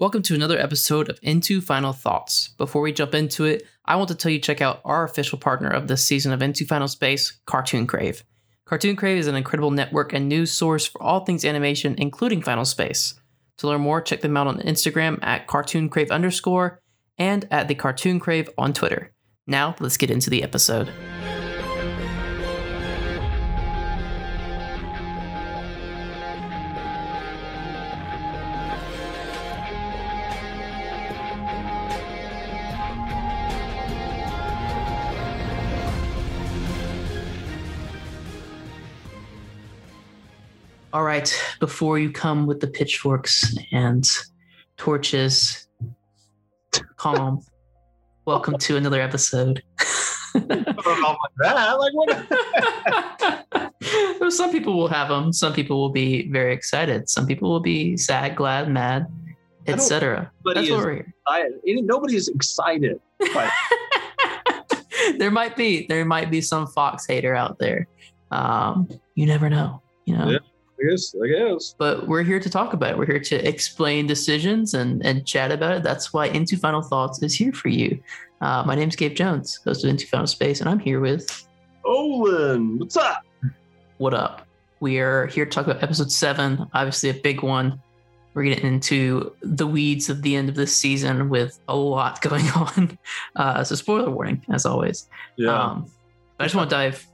Welcome to another episode of Into Final Thoughts. Before we jump into it, I want to tell you check out our official partner of this season of Into Final Space, Cartoon Crave. Cartoon Crave is an incredible network and news source for all things animation, including Final Space. To learn more, check them out on Instagram at Cartoon Crave underscore and at the Cartoon Crave on Twitter. Now, let's get into the episode. Right, before you come with the pitchforks and torches, calm. Welcome to another episode. some people will have them. Some people will be very excited. Some people will be sad, glad, mad, etc. That's what we're here. Excited. Nobody is excited. But there might be there might be some Fox hater out there. Um, you never know. You know. Yeah. I guess, I guess. But we're here to talk about it. We're here to explain decisions and, and chat about it. That's why Into Final Thoughts is here for you. Uh, my name's Gabe Jones, host of Into Final Space, and I'm here with Olan. What's up? What up? We are here to talk about episode seven, obviously a big one. We're getting into the weeds of the end of this season with a lot going on. Uh, so, spoiler warning, as always. Yeah. Um, I just want to dive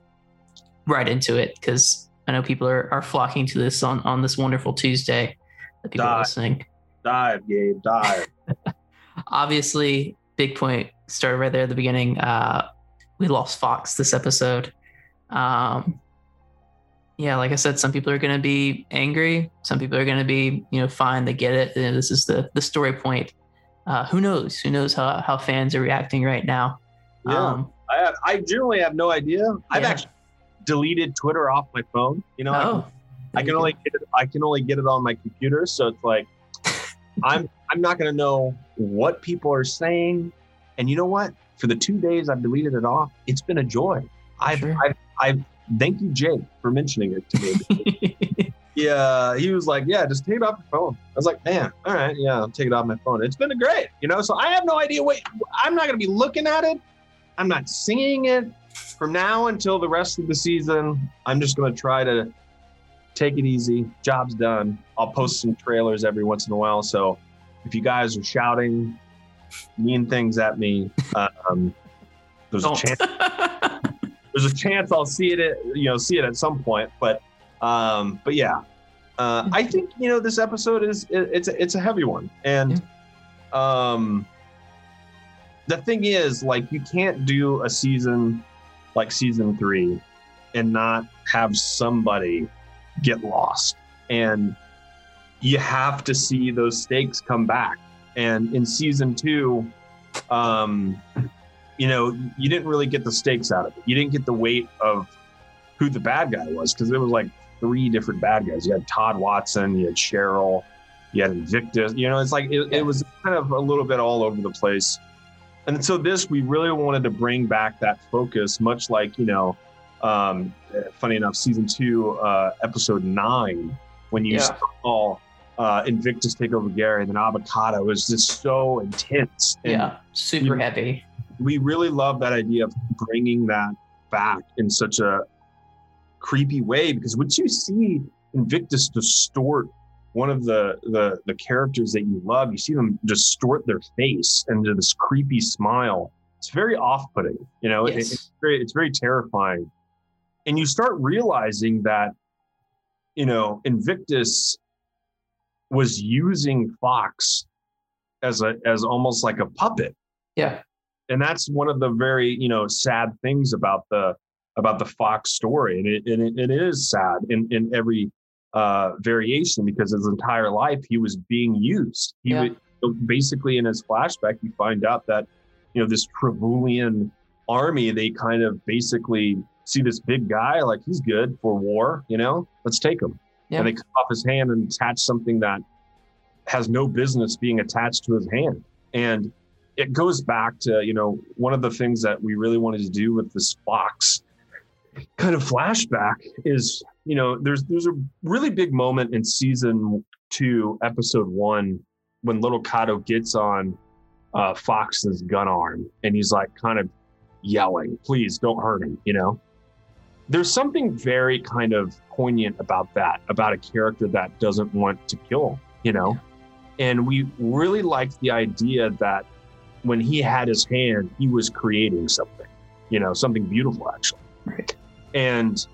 right into it because I know people are, are flocking to this on, on this wonderful Tuesday that people Dive. are listening. dive, Gabe, dive. Obviously, big point started right there at the beginning. Uh, we lost Fox this episode. Um, yeah, like I said, some people are going to be angry. Some people are going to be, you know, fine. They get it. You know, this is the the story point. Uh, who knows? Who knows how, how fans are reacting right now? Yeah. Um, I have, I generally have no idea. I've Yeah. actually deleted Twitter off my phone. You know, I can- oh, I can only get it, I can only get it on my computer, so it's like I'm I'm not gonna know what people are saying. And you know what? For the two days I've deleted it off, it's been a joy. I've Sure. I've, I've thank you, Jake, for mentioning it to me. yeah, he was like, Yeah, just take it off your phone. I was like, Man, all right, yeah, I'll take it off my phone. It's been great, you know. So I have no idea what I'm not gonna be looking at it. I'm not seeing it. From now until the rest of the season, I'm just gonna try to take it easy. Job's done. I'll post some trailers every once in a while. So if you guys are shouting mean things at me, um, there's a Don't. chance. There's a chance I'll see it. At, you know, see it at some point. But, um, but yeah, uh, I think you know this episode is it, it's a, it's a heavy one, and um, the thing is, like, you can't do a season like season three and not have somebody get lost. And you have to see those stakes come back. And in season two, um, you know, you didn't really get the stakes out of it. You didn't get the weight of who the bad guy was because there was like three different bad guys. You had Todd Watson, you had Sheryl, you had Invictus. You know, it's like it, it was kind of a little bit all over the place. And so this, we really wanted to bring back that focus, much like you know, um, funny enough, season two, uh, episode nine, when you Yeah. saw uh, Invictus take over Gary, and then Avocado was just so intense. And yeah, super you- heavy. we really love that idea of bringing that back in such a creepy way because once you see Invictus distort one of the, the the characters that you love, you see them distort their face into this creepy smile. It's very off-putting, you know. It- it's very it's very terrifying, and you start realizing that, you know, Invictus was using Fox as a as almost like a puppet Yeah, and that's one of the very you know sad things about the about the Fox story, and it and it, it is sad in in every uh, variation because his entire life he was being used. He Yeah. would, basically in his flashback you find out that you know this Trevulian army they kind of basically see this big guy like he's good for war, you know, let's take him, Yeah. and they cut off his hand and attach something that has no business being attached to his hand, and it goes back to you know one of the things that we really wanted to do with this fox kind of flashback is you know there's there's a really big moment in season two episode one when little Cato gets on uh, Fox's gun arm and he's like kind of yelling, "Please don't hurt him," you know. There's something very kind of poignant about that, about a character that doesn't want to kill you know. And we really liked the idea that when he had his hand, he was creating something, you know, something beautiful actually. Right. And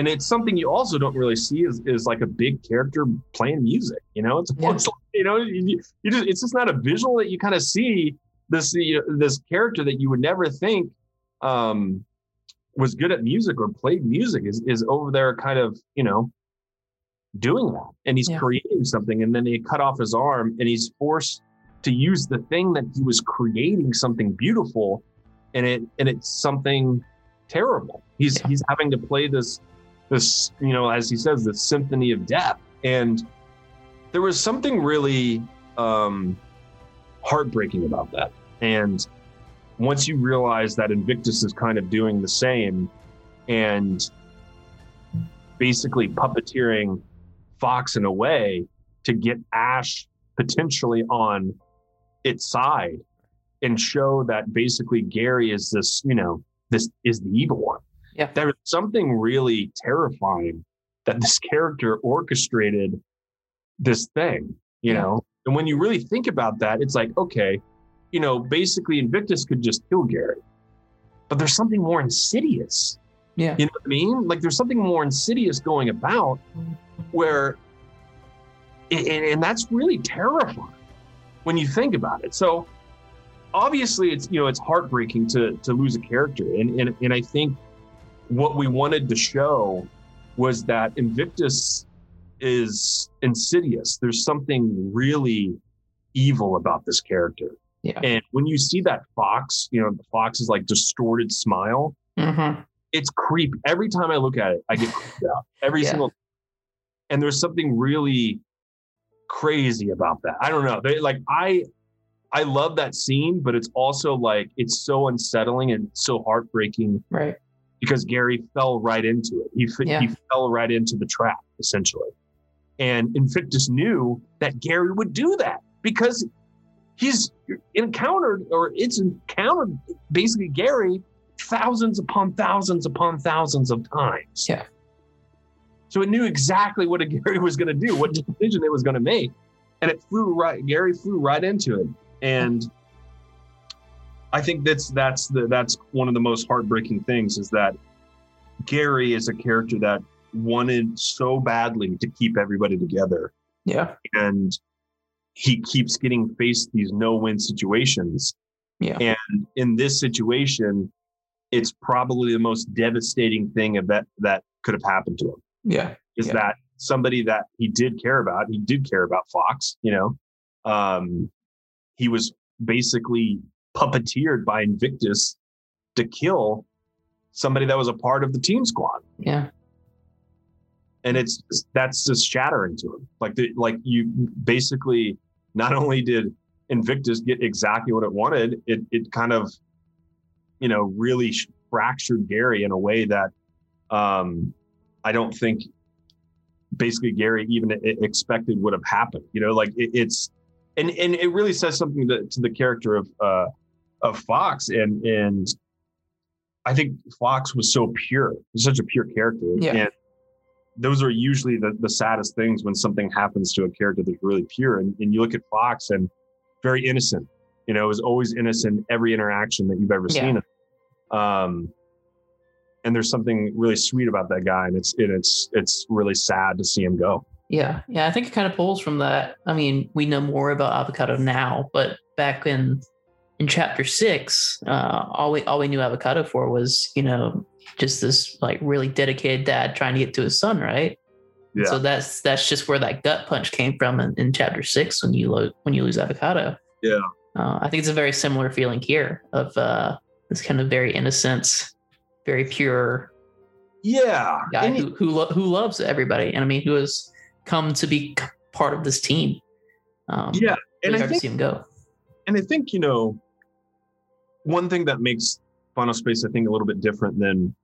and it's something you also don't really see is, is like a big character playing music. You know, it's, Yeah. it's you know, you, you just it's just not a visual that you kind of see this you know, this character that you would never think um, was good at music or played music is is over there kind of you know doing that and he's Yeah. creating something and then they cut off his arm and he's forced to use the thing that he was creating something beautiful and it and it's something terrible he's Yeah. he's having to play this this you know as he says the symphony of death. And there was something really um heartbreaking about that. And once you realize that invictus is kind of doing the same and basically puppeteering fox in a way to get ash potentially on its side and show that basically gary is this you know this is the evil one Yeah. there's something really terrifying that this character orchestrated this thing you Yeah. know and when you really think about that it's like okay you know basically invictus could just kill gary but there's something more insidious Yeah. you know what I mean? Like there's something more insidious going about where, and, and that's really terrifying when you think about it. So obviously it's, you know, it's heartbreaking to, to lose a character. And, and, and I think what we wanted to show was that Invictus is insidious. There's something really evil about this character. Yeah. And when you see that fox, you know, the fox is like distorted smile, Mm-hmm. it's creep. Every time I look at it, I get creeped out. Every Yeah. single. And there's something really crazy about that. I don't know. They like I, I love that scene, but it's also like it's so unsettling and so heartbreaking Right. Because Gary fell right into it. He Yeah. he fell right into the trap essentially, and Invictus knew that Gary would do that because he's encountered or it's encountered basically Gary thousands upon thousands upon thousands of times. Yeah. So it knew exactly what a Gary was going to do, what decision it was going to make, and it flew right. Gary flew right into it, and I think that's that's the that's one of the most heartbreaking things is that Gary is a character that wanted so badly to keep everybody together, Yeah. and he keeps getting faced these no-win situations. Yeah. And in this situation, it's probably the most devastating thing that that could have happened to him Yeah. is Yeah. that somebody that he did care about, he did care about Fox, you know. Um, he was basically puppeteered by Invictus to kill somebody that was a part of the team squad. Yeah. And it's that's just shattering to him. Like the, like you basically not only did Invictus get exactly what it wanted, it it kind of you know really fractured Gary in a way that um, I don't think basically Gary even expected would have happened. You know, like it, it's and and it really says something to, to the character of uh, of Fox and and I think Fox was so pure, He's such a pure character, Yeah. and those are usually the, the saddest things when something happens to a character that's really pure. And, and you look at Fox and very innocent, you know, is always innocent every interaction that you've ever Yeah. seen. Um, and there's something really sweet about that guy, and it's and it's it's really sad to see him go. Yeah, yeah, I think it kind of pulls from that. I mean, we know more about avocado now, but back in in chapter six, uh, all we all we knew avocado for was you know just this like really dedicated dad trying to get to his son, right? Yeah. So that's that's just where that gut punch came from in, in chapter six when you lo- when you lose avocado. Yeah. uh, I think it's a very similar feeling here of uh, this kind of very innocent, very pure Yeah, guy and who who, lo- who loves everybody, and I mean who has come to be part of this team. Um, yeah, and really I hard think to see him go. and I think you know one thing that makes Final Space I think a little bit different than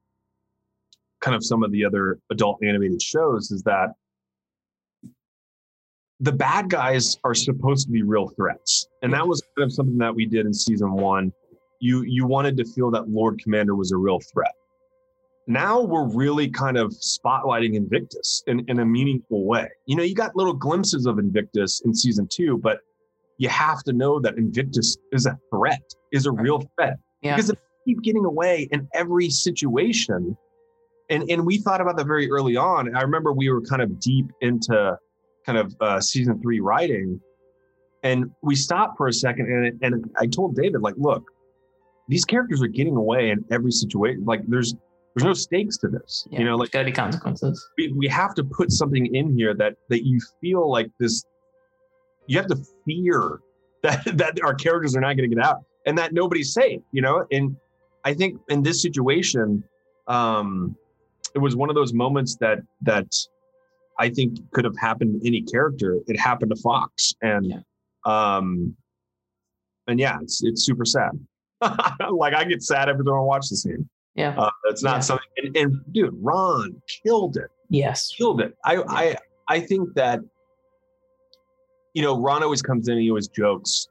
kind of some of the other adult animated shows is that the bad guys are supposed to be real threats, and that was kind of something that we did in season one. You you wanted to feel that Lord Commander was a real threat. Now we're really kind of spotlighting Invictus in, in a meaningful way. You know, you got little glimpses of Invictus in season two, but you have to know that Invictus is a threat, is a real threat. Yeah. Because if they keep getting away in every situation, and and we thought about that very early on. I remember we were kind of deep into kind of uh, season three writing, and we stopped for a second, and and I told David like, look, these characters are getting away in every situation. Like there's there's no stakes to this. Yeah, you know, there's like gotta be consequences. we, we have to put something in here that that you feel like this you have to fear that that our characters are not going to get out and that nobody's safe you know and i think in this situation um it was one of those moments that that i think could have happened to any character it happened to fox and Yeah. um and yeah it's it's super sad like i get sad every time i watch the scene Yeah. uh, that's not Yeah. something and, and dude ron killed it yes. killed it. I I I think that you know Ron always comes in and he always jokes,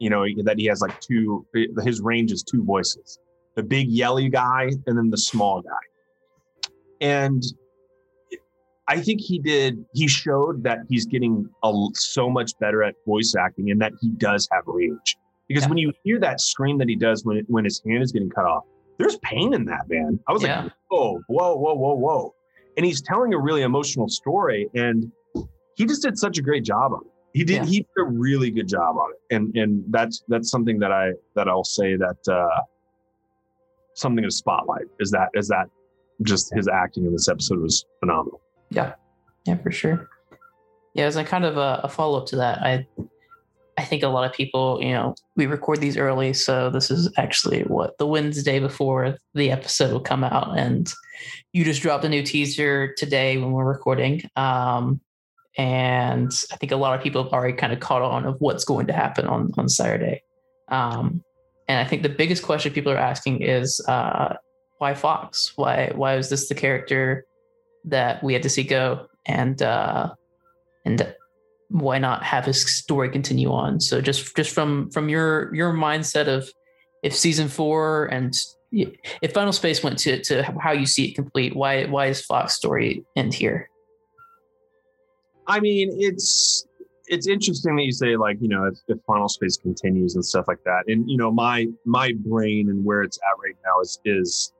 you know, that he has like two his range is two voices. The big yelly guy and then the small guy. And I think he did he showed that he's getting a, so much better at voice acting and that he does have range. Because Yeah. when you hear that scream that he does when when his hand is getting cut off, there's pain in that, man. I was Yeah. like, whoa, whoa, whoa, whoa, whoa and he's telling a really emotional story and he just did such a great job on it he did Yeah. he did a really good job on it and and that's that's something that i that i'll say that uh something to spotlight is that is that just his acting in this episode was phenomenal Yeah, Yeah, for sure. Yeah, as a kind of a, a follow up to that, I I think a lot of people, you know, we record these early, so this is actually what the Wednesday before the episode will come out, and you just dropped a new teaser today when we're recording. Um, and I think a lot of people have already kind of caught on of what's going to happen on on Saturday. Um, and I think the biggest question people are asking is uh, why Fox? Why why was this the character that we had to see go? And uh, and why not have his story continue on? So just just from from your your mindset of if season four and if Final Space went to to how you see it complete, why why is Fox story end here? I mean it's it's interesting that you say like you know if, if final space continues and stuff like that. And you know my my brain and where it's at right now is is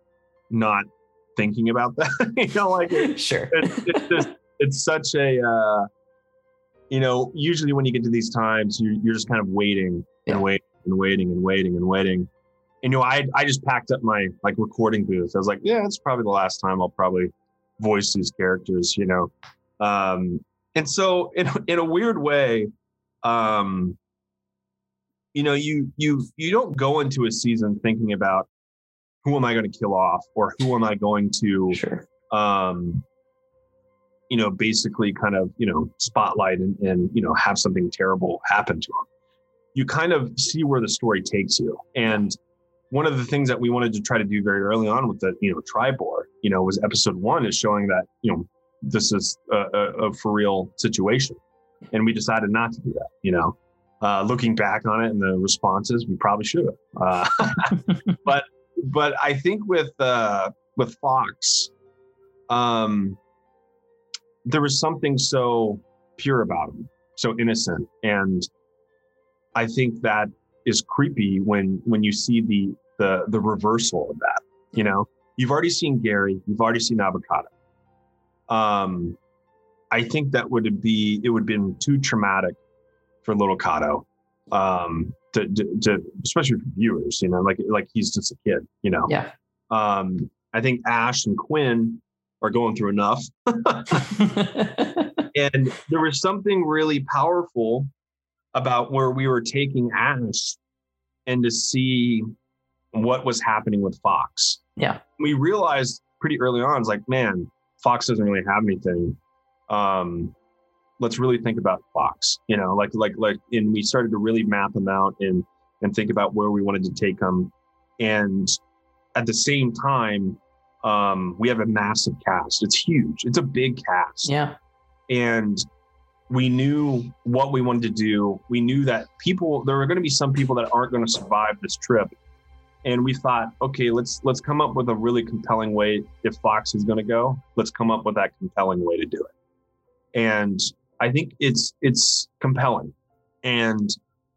not thinking about that. You know like it, sure. it's, it's just it's such a uh you know usually when you get to these times you, you're just kind of waiting and Yeah. waiting and waiting and waiting and waiting. And you know i i just packed up my like recording booth. I was like yeah it's probably the last time i'll probably voice these characters you know? Um and so in, in a weird way um you know you you you don't go into a season thinking about who am i going to kill off or who am i going to Sure. um, you know, basically kind of, you know, spotlight and, and, you know, have something terrible happen to him. You kind of see where the story takes you. And one of the things that we wanted to try to do very early on with the, you know, Tribore, you know, was episode one is showing that, you know, this is a, a, a for real situation. And we decided not to do that, you know. Uh, looking back on it and the responses, we probably should have. Uh, but but I think with uh, with Fox, um, there was something so pure about him, so innocent, and I think that is creepy when when you see the the the reversal of that. You know, you've already seen Gary, you've already seen Avocado. Um, I think that would be it would have been too traumatic for Little Cato, um, to, to, to especially for viewers. You know, like like he's just a kid. You know. Yeah. Um, I think Ash and Quinn are going through enough. and there was something really powerful about where we were taking Ash and to see what was happening with Fox. Yeah. We realized pretty early on, it's like, man, Fox doesn't really have anything. Um, let's really think about Fox, you know, like, like, like, and we started to really map them out and, and think about where we wanted to take them. And at the same time, um, we have a massive cast. It's huge. It's a big cast yeah. and we knew what we wanted to do. We knew that people there were going to be some people that aren't going to survive this trip. And we thought, okay, let's let's come up with a really compelling way if Fox is going to go. Let's come up with that compelling way to do it. And I think it's it's compelling. And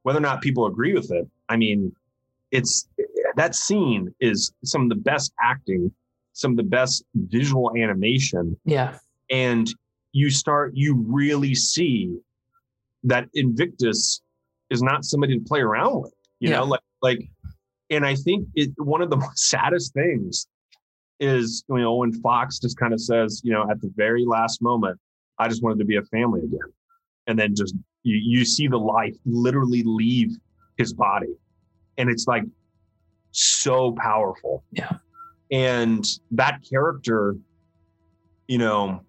whether or not people agree with it, I mean, it's that scene is some of the best acting, some of the best visual animation. Yeah. And you start, you really see that Invictus is not somebody to play around with. You yeah. know, like like, and I think it one of the saddest things is you know when Fox just kind of says, you know, at the very last moment, I just wanted to be a family again, and then just you you see the life literally leave his body, and it's like so powerful. Yeah. And that character, you know,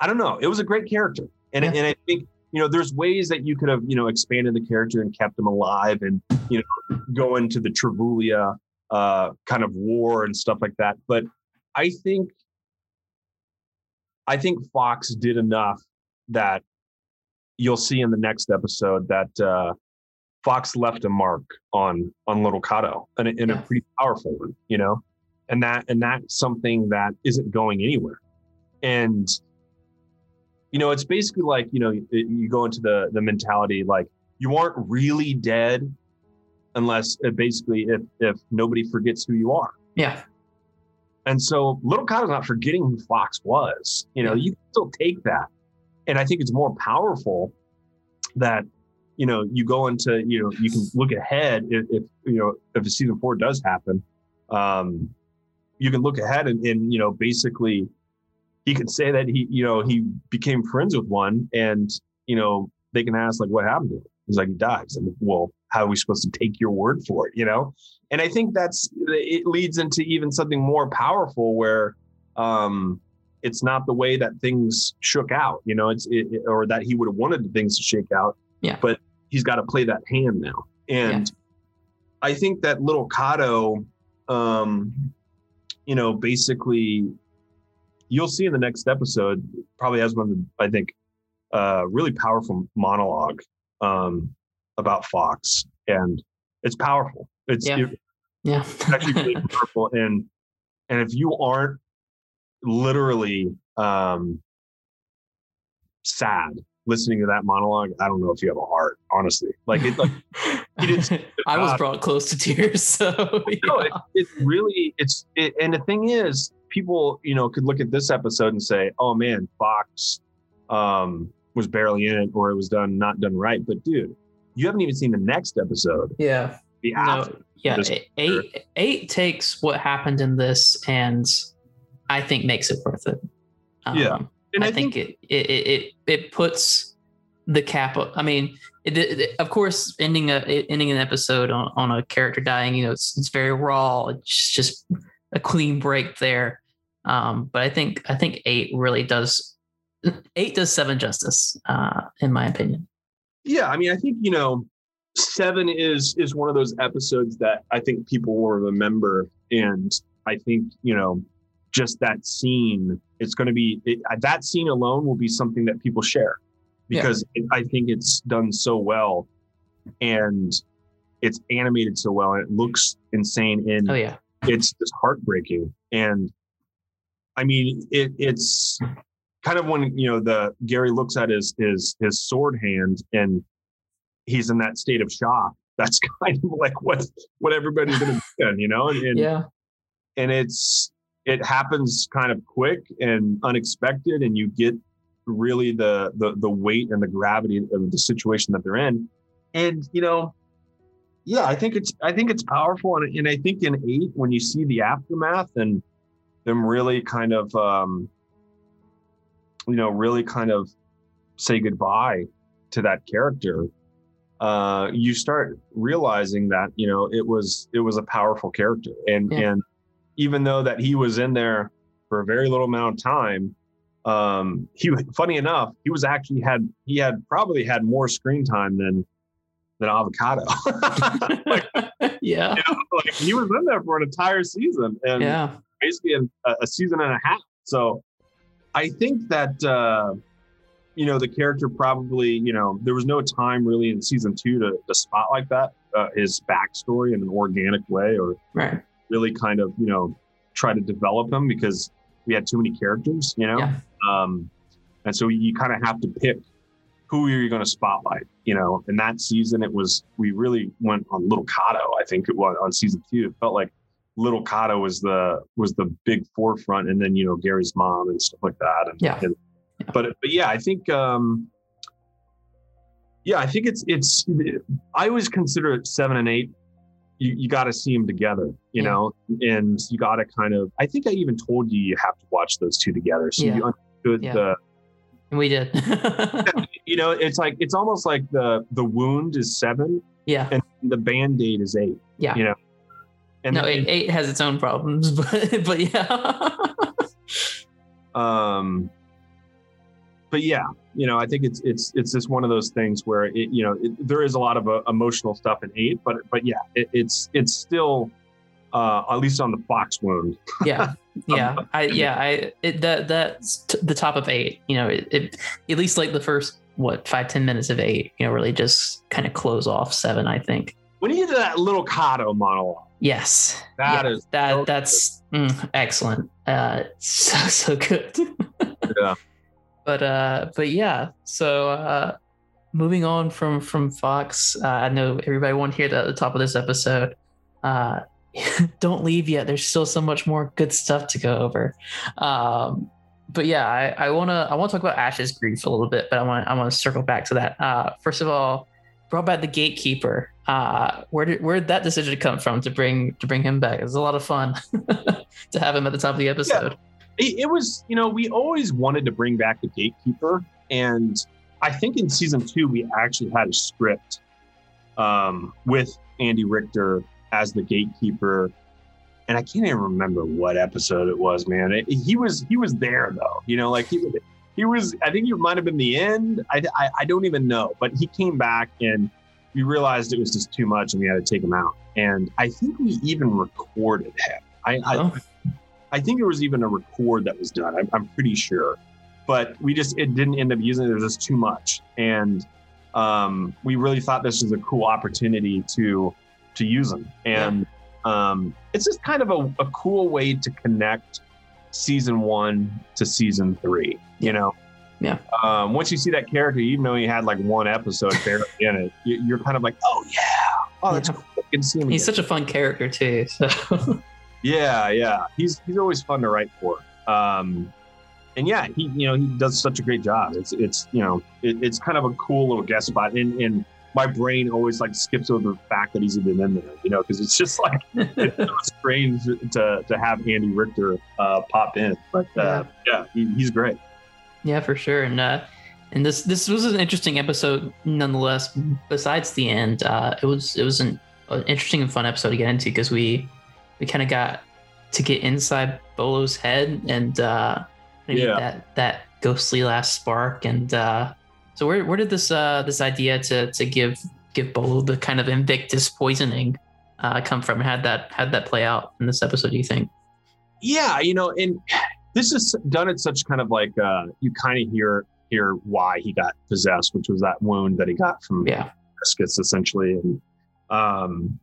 I don't know. It was a great character. And, yeah. and I think, you know, there's ways that you could have, you know, expanded the character and kept him alive and, you know, go into the Travulia uh, kind of war and stuff like that. But I think, I think Fox did enough that you'll see in the next episode that uh, Fox left a mark on on Little Cato and, in yeah. a pretty powerful one, you know, and that and that's something that isn't going anywhere. And you know, it's basically like you know you go into the the mentality like you aren't really dead unless uh, basically if if nobody forgets who you are. Yeah. And so Little Cato's not forgetting who Fox was. You know, yeah. you can still take that. And I think it's more powerful that you know, you go into, you know, you can look ahead if, if you know, if a season four does happen, um, you can look ahead and, and, you know, basically he can say that he, you know, he became friends with one and, you know, they can ask like, what happened to him? He's like, he dies. And well, how are we supposed to take your word for it? You know? And I think that's, it leads into even something more powerful where, um, it's not the way that things shook out, you know, it's, it, or that he would have wanted things to shake out yeah. But he's got to play that hand now. And yeah. I think that little Cato, um, you know, basically, you'll see in the next episode, probably has one of the, I think, uh, really powerful monologue um, about Fox. And it's powerful. It's, yeah. It, yeah. it's actually really powerful. And, and if you aren't literally um, sad listening to that monologue, I don't know if you have a heart, honestly. Like it, like he did. I was brought close to tears. So yeah. no, it, it's really it's it, and the thing is, people you know could look at this episode and say, "Oh man, Fox um, was barely in it, or it was done not done right." But dude, you haven't even seen the next episode. Yeah. The no, yeah, eight eight takes what happened in this and I think makes it worth it. Um, yeah. And I, I think, think, it, it it it puts the cap. I mean, it, it, of course, ending a ending an episode on, on a character dying, you know, it's, it's very raw. It's just a clean break there. Um, but I think I think eight really does eight does seven justice, uh, in my opinion. Yeah, I mean, I think you know, seven is is one of those episodes that I think people will remember, and I think you know, just that scene it's going to be it, that scene alone will be something that people share because yeah. it, I think it's done so well and it's animated so well and it looks insane and oh yeah it's just heartbreaking and I mean it, it's kind of when you know the Gary looks at his his his sword hand and he's in that state of shock. That's kind of like what what everybody's gonna do you know and, and yeah. and it's it happens kind of quick and unexpected and you get really the, the the weight and the gravity of the situation that they're in. And you know yeah i think it's i think it's powerful and, and i think in eight when you see the aftermath and them really kind of um you know really kind of say goodbye to that character uh you start realizing that you know it was it was a powerful character and yeah. and even though that he was in there for a very little amount of time, um, he funny enough, he was actually had he had probably had more screen time than than avocado. like, yeah, you know, like he was in there for an entire season and yeah. Basically a, a, season and a half. So I think that uh, you know, the character probably, you know, there was no time really in season two to, to spotlight that uh, his backstory in an organic way or Right. really kind of, you know, try to develop him because we had too many characters, you know? Yeah. Um, and so you kind of have to pick who you're going to spotlight, you know. And that season, it was we really went on Little Cato. I think it was on season two. It felt like Little Cato was the was the big forefront, and then you know Gary's mom and stuff like that. And, Yeah. and- but but yeah, I think um, yeah, I think it's it's. I always consider it seven and eight. You, you got to see them together, you Yeah. know, and you got to kind of. I think I even told you you have to watch those two together, so Yeah. you understood Yeah. the And we did. you know it's like it's almost like the the wound is seven yeah. and the band-aid is eight Yeah. you know and, no, eight, eight has its own problems, but but yeah. um but yeah you know i think it's it's it's just one of those things where it you know it, there is a lot of uh, emotional stuff in eight but but yeah it, it's it's still uh at least on the fox wound. Yeah. Yeah. I yeah i it, that that's t- the top of eight you know it, it at least like the first what five ten minutes of eight you know really just kind of close off seven i think. When you did that little Cato monologue yes. That yeah, is that so that's mm, excellent. Uh so so good. Yeah. but uh but yeah so uh moving on from from fox uh, i know everybody wanted to hear that at the top of this episode. Uh don't leave yet. There's still so much more good stuff to go over. Um but yeah i i want to i want to talk about ash's grief a little bit but i want i want to circle back to that. Uh first of all brought back the gatekeeper uh where did where did that decision come from to bring to bring him back? It was a lot of fun to have him at the top of the episode. It, it was you know we always wanted to bring back the gatekeeper and i think in season two we actually had a script um, with andy richter as the gatekeeper and i can't even remember what episode it was man. It, he was he was there though you know like he was he was i think it might have been the end. I, I i don't even know but he came back and we realized it was just too much and we had to take him out and i think we even recorded him i, I Oh. I think there was even a record that was done. I'm, I'm pretty sure, but we just it didn't end up using it. There was just too much, and um, we really thought this was a cool opportunity to to use them. And um, it's just kind of a, a cool way to connect season one to season three. You know. Yeah. Um, once you see that character, even though he had like one episode barely in it, you, you're kind of like, oh yeah, oh that's Yeah. cool. Good to see him. he's again. such a fun character too so Yeah, yeah. He's he's always fun to write for. Um, and yeah, he you know he does such a great job. It's it's you know it, it's kind of a cool little guest spot. And and my brain always like skips over the fact that he's even in there. You know, because it's just like it's so strange to to have Andy Richter uh, pop in. But uh, yeah, he, he's great. Yeah, for sure. And uh and this this was an interesting episode nonetheless. Besides the end, uh it was it was an, an interesting and fun episode to get into because we we kind of got to get inside Bolo's head and uh Yeah. that that ghostly last spark and uh so where where did this uh this idea to to give give Bolo the kind of Invictus poisoning uh come from? Had that had that play out in this episode, do you think? Yeah, you know, and this is done at such kind of like uh, you kind of hear hear why he got possessed, which was that wound that he got from Yeah. biscuits essentially and um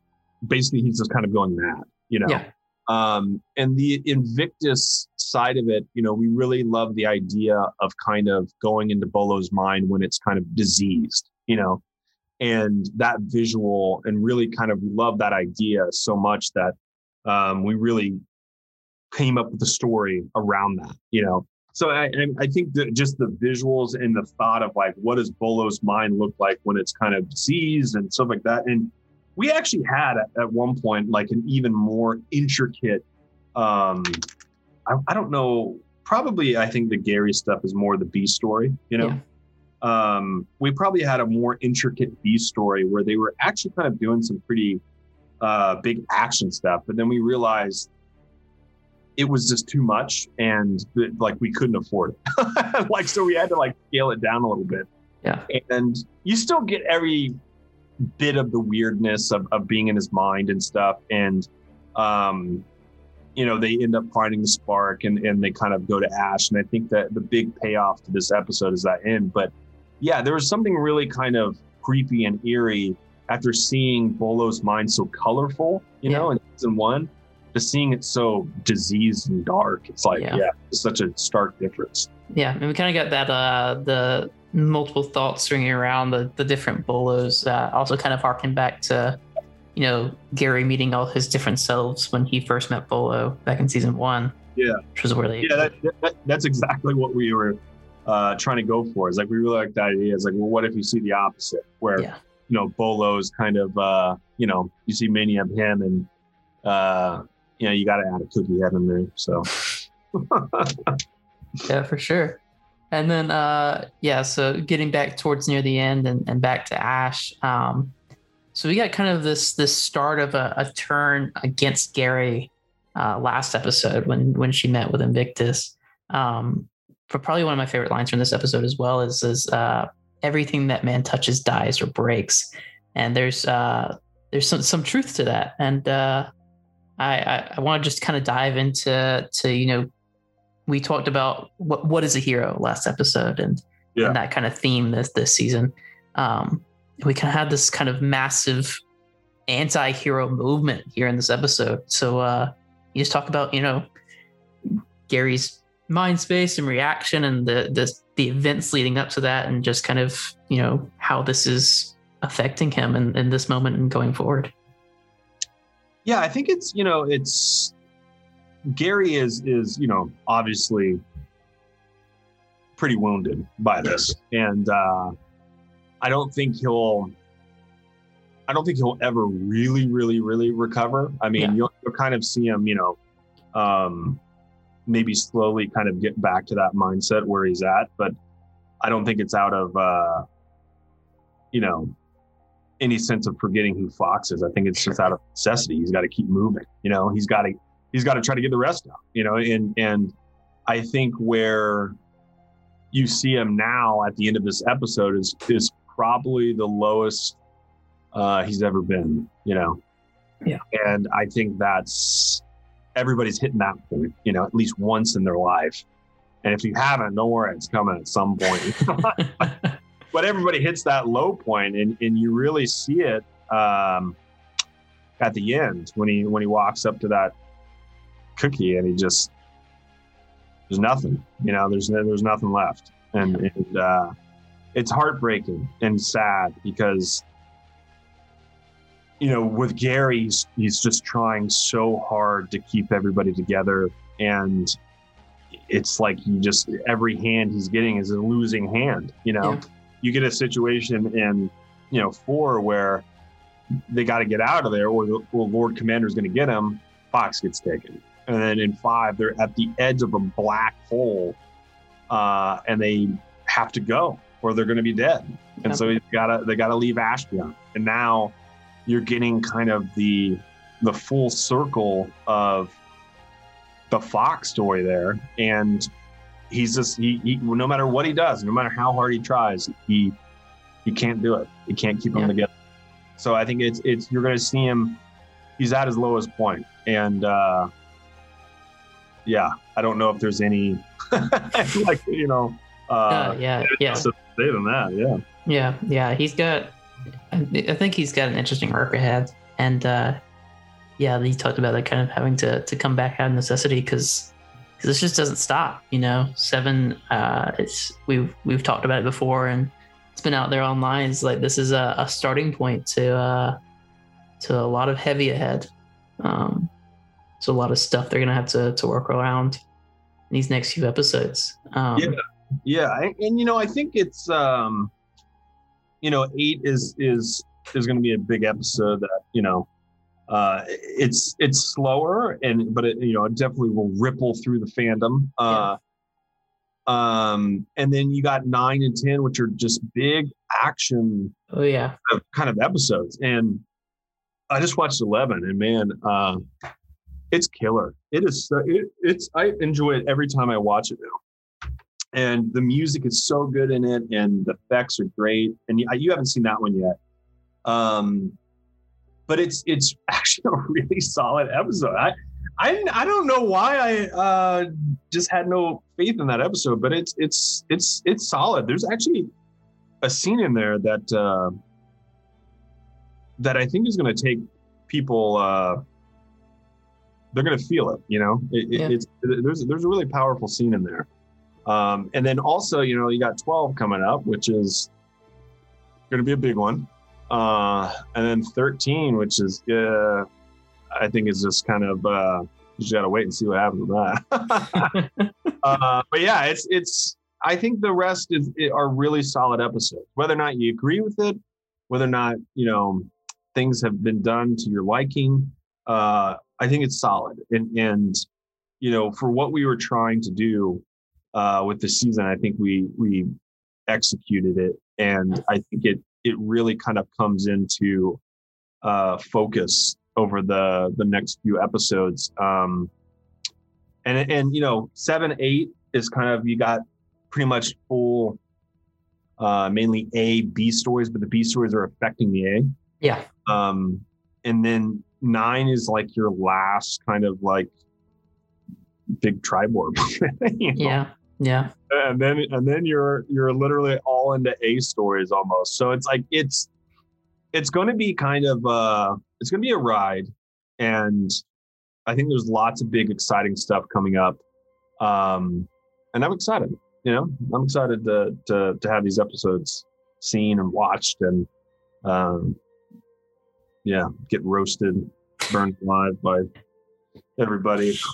basically he's just kind of going mad you know Yeah. um and the invictus side of it you know we really love the idea of kind of going into bolo's mind when it's kind of diseased you know and that visual and really kind of love that idea so much that um we really came up with the story around that you know so I, I- think that just the visuals and the thought of like what does Bolo's mind look like when it's kind of diseased and stuff like that. And we actually had at, one point like an even more intricate. Um, I, I don't know. Probably, I think the Gary stuff is more the B story. You know, um, we probably had a more intricate B story where they were actually kind of doing some pretty uh, big action stuff, but then we realized it was just too much and like we couldn't afford it. Like so we had to like scale it down a little bit. Yeah. and you still get every bit of the weirdness of, of being in his mind and stuff. And um you know they end up finding the spark and and they kind of go to ash. And i think that the big payoff to this episode is that end. But yeah there was something really kind of creepy and eerie after seeing bolo's mind so colorful you Yeah. know in season one to seeing it so diseased and dark it's like Yeah. yeah, it's such a stark difference Yeah, and we kind of got that uh the multiple thoughts swinging around the the different bolos. Uh, also, kind of harking back to you know Gary meeting all his different selves when he first met Bolo back in season one. Yeah. which was really yeah that, that, that's exactly what we were uh trying to go for is like we really like that idea it's like well what if you see the opposite where yeah you know, Bolo's kind of, uh, you know, you see many of him and, uh, you know, you got to add a cookie head in there. So, yeah for sure. And then uh yeah, so getting back towards near the end and, and back to Ash. Um, so we got kind of this this start of a, a turn against Gary uh, last episode when when she met with Invictus. Um, but probably one of my favorite lines from this episode as well is is uh, everything that man touches dies or breaks, and there's uh, there's some some truth to that, and uh, I I, I want to just kind of dive into to you know we talked about what what is a hero last episode and, Yeah. and that kind of theme this this season. Um, we kind of had this kind of massive anti-hero movement here in this episode. So uh, you just talk about you know Gary's mind space and reaction and the the the events leading up to that and just kind of you know how this is affecting him in, in this moment and going forward. Yeah, I think it's, you know, it's Gary is, is, you know, obviously pretty wounded by this. And, uh, I don't think he'll, I don't think he'll ever really, really, really recover. I mean, Yeah. you'll, you'll kind of see him, you know, um, maybe slowly kind of get back to that mindset where he's at, but I don't think it's out of, uh, you know, any sense of forgetting who Fox is. I think it's just out of necessity. He's got to keep moving. You know, he's got to he's got to try to get the rest out. You know, and and I think where you see him now at the end of this episode is is probably the lowest uh, he's ever been. You know, Yeah. and I think that's everybody's hitting that point. You know, at least once in their life. And if you haven't, don't worry, it's coming at some point. but everybody hits that low point and, and you really see it um, at the end when he when he walks up to that cookie and he just there's nothing you know there's there's nothing left. And, and uh, it's heartbreaking and sad because you know with Gary he's, he's just trying so hard to keep everybody together and it's like he just every hand he's getting is a losing hand you know? Yeah. You get a situation in you know four where they got to get out of there or the or lord commander is going to get him fox gets taken. And then in five they're at the edge of a black hole uh, and they have to go or they're going to be dead. And so they gotta they gotta leave ash behind and now you're getting kind of the the full circle of the fox story there and he's just he, he no matter what he does no matter how hard he tries he he can't do it. He can't keep them together. So i think it's it's you're going to see him he's at his lowest point. And uh yeah i don't know if there's any like you know Uh, uh yeah, yeah, say than that yeah. Yeah, yeah. He's got. I I think he's got an interesting arc ahead, and uh, yeah, he talked about like kind of having to to come back out of necessity because this just doesn't stop. You know, seven. Uh, it's we've we've talked about it before, and it's been out there online. It's like this is a, a starting point to uh, to a lot of heavy ahead. Um, so a lot of stuff they're gonna have to to work around in these next few episodes. Um, Yeah. yeah and, and you know i think it's um you know eight is is is going to be a big episode that you know uh it's it's slower and but it you know it definitely will ripple through the fandom. Uh um and then you got nine and ten which are just big action Oh yeah. of- kind of episodes. And i just watched 11 and man uh it's killer. It is so, it, it's i enjoy it every time i watch it now. And the music is so good in it and the effects are great. And you, you haven't seen that one yet. Um but it's it's actually a really solid episode i I I don't know why I uh, just had no faith in that episode, but it's it's it's it's solid. There's actually a scene in there that uh, that I think is going to take people. Uh, they're going to feel it. You know, it, Yeah. it's there's there's a really powerful scene in there. Um, and then also, you know, you got 12 coming up, which is going to be a big one. Uh, and then 13, which is, uh, I think is just kind of, uh, you just got to wait and see what happens with that. uh, but yeah, it's, it's, I think the rest is are really solid episodes. Whether or not you agree with it, whether or not, you know, things have been done to your liking, uh, I think it's solid. And, and, you know, for what we were trying to do, uh, with the season, I think we we executed it, and I think it it really kind of comes into uh, focus over the the next few episodes. Um, and and you know, seven eight is kind of you got pretty much full, uh, mainly A B stories, but the B stories are affecting the A. yeah. Um, and then nine is like your last kind of like big Tribore. you know? Yeah. Yeah. and then and then you're you're literally all into A stories almost. So it's like it's it's going to be kind of uh it's going to be a ride, and I think there's lots of big exciting stuff coming up, um, and I'm excited. You know, I'm excited to to to have these episodes seen and watched, and um, yeah, get roasted, burned alive by everybody.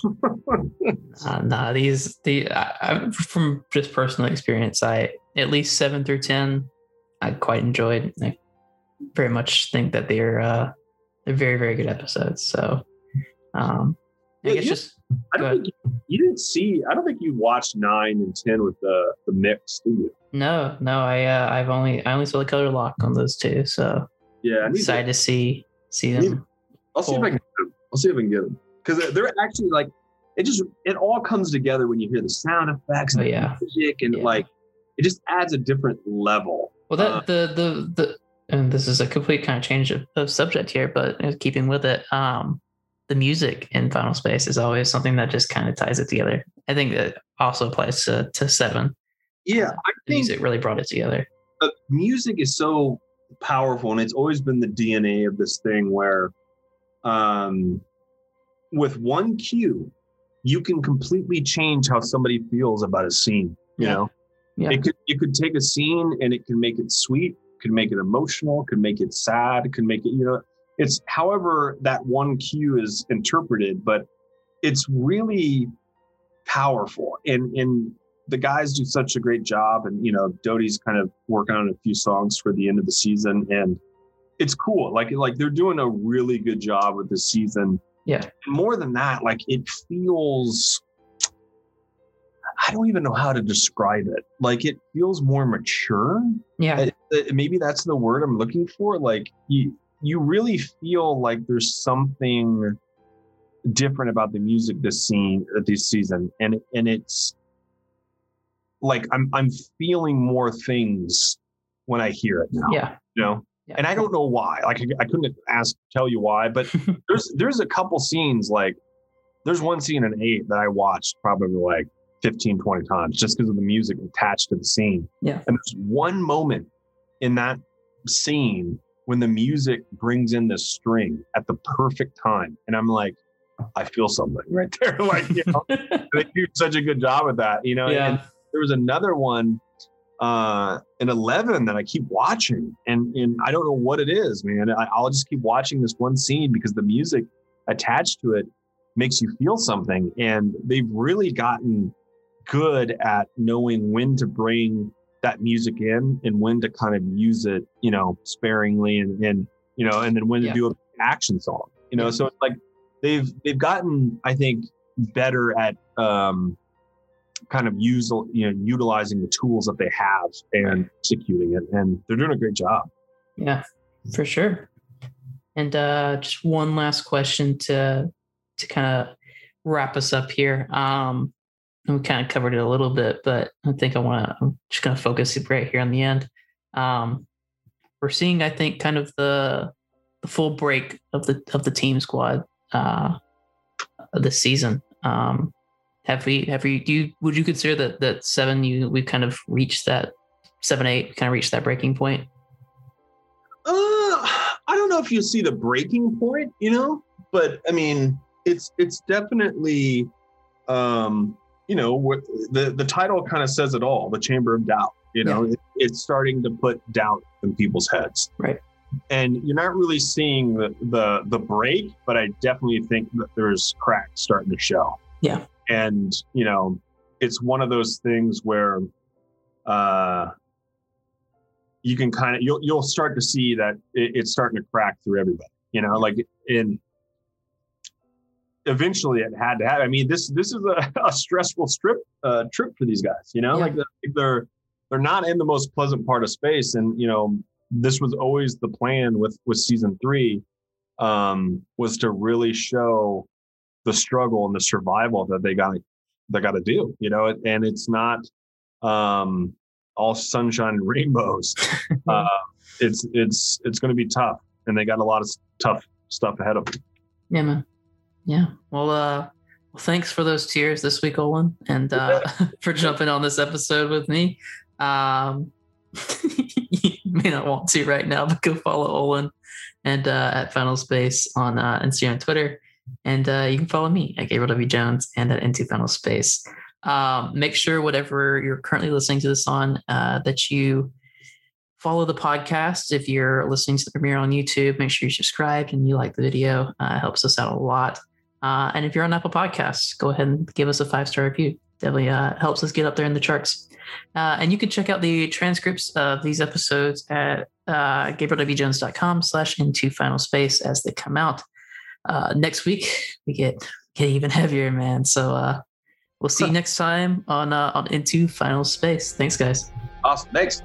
Uh, nah, these the I, from just personal experience, I at least seven through ten, I quite enjoyed. I very much think that they're uh, they're very very good episodes. So, um, I Yeah, guess just I don't think you, you didn't see. I don't think you watched nine and ten with the the mix, did you? no, no. I uh, I've only I only saw the color lock on those two, so Yeah, I'm need to- excited to see see them. I'll see if I can. I'll see if I can get them because they're actually like it. Just it all comes together when you hear the sound effects and Oh, yeah. the music and Yeah. like it just adds a different level. Well, that Uh, the the the and this is a complete kind of change of, of subject here, but uh, keeping with it, um, the music in Final Space is always something that just kind of ties it together. I think that also applies to to Seven. Yeah, I The think music really brought it together. uh, music is so powerful and it's always been the dna of this thing where um with one cue you can completely change how somebody feels about a scene you Yeah. know Yeah. it could you could take a scene and it can make it sweet could make it emotional could make it sad could make it you know it's however that one cue is interpreted but it's really powerful and and the guys do such a great job and you know Doty's kind of working on a few songs for the end of the season and it's cool like like they're doing a really good job with the season Yeah. and more than that like it feels I don't even know how to describe it like it feels more mature Yeah. uh, uh, maybe that's the word I'm looking for. Like you, you really feel like there's something different about the music this scene, uh, this season, and and it's like I'm I'm feeling more things when I hear it now. Yeah. You know, Yeah. and I don't know why. Like I, couldn't ask tell you why, but there's there's a couple scenes like there's one scene in eight that I watched probably like 15, 20 times just because of the music attached to the scene. Yeah. And there's one moment in that scene when the music brings in the string at the perfect time. And I'm like, I feel something right there. like, you know, they do such a good job with that, you know. And yeah. there was another one uh in 11 that i keep watching and and i don't know what it is man I, i'll just keep watching this one scene because the music attached to it makes you feel something and they've really gotten good at knowing when to bring that music in and when to kind of use it you know sparingly and and you know and then when Yeah. to do an action song you know Yeah. so it's like they've they've gotten i think better at um kind of use you know utilizing the tools that they have and executing it and they're doing a great job Yeah, for sure. And uh, just one last question to to kind of wrap us up here. Um, we kind of covered it a little bit, but I think I want to. I'm just going to focus right here on the end. Um, we're seeing, I think, kind of the the full break of the of the team squad. Uh, this season. Um, have we have we do you would you consider that that seven you we've kind of reached that seven eight kind of reached that breaking point? Uh, I don't know if you see the breaking point, you know, but I mean, it's it's definitely, um, you know, what the the title kind of says it all. The Chamber of Doubt. You know, Yeah. it, it's starting to put doubt in people's heads. Right. And you're not really seeing the the the break, but I definitely think that there's cracks starting to show. Yeah. And you know, it's one of those things where, uh, you can kind of you'll you'll start to see that it, it's starting to crack through everybody. You know, like in eventually it had to happen. I mean, this this is a, a stressful strip uh, trip for these guys. You know, Yeah. like they're, they're they're not in the most pleasant part of space, and you know, this was always the plan with with season three, um, was to really show the struggle and the survival that they got they got to do. You know, and it's not um, all sunshine and rainbows. uh, it's it's it's going to be tough, and they got a lot of tough stuff ahead of them. Yeah, man. Yeah. Well, uh, well, thanks for those tears this week, Olan, and uh, for jumping on this episode with me. Um, you may not want to right now, but go follow Olan and uh, at Final Space on uh, Instagram and Twitter. And uh, you can follow me at Gabriel W. Jones and at Into Final Space. Um, make sure, whatever you're currently listening to this on, uh, that you follow the podcast. If you're listening to the premiere on YouTube, make sure you're subscribed and you like the video. Uh, it helps us out a lot. Uh, and if you're on Apple Podcasts, go ahead and give us a five star review. Definitely uh, helps us get up there in the charts. Uh, and you can check out the transcripts of these episodes at uh, gabrielwjones.com slash into final space as they come out. Uh, next week, we get, get even heavier, man. So uh, we'll see you next time on, uh, on Into Final Space. Thanks, guys. Awesome. Thanks.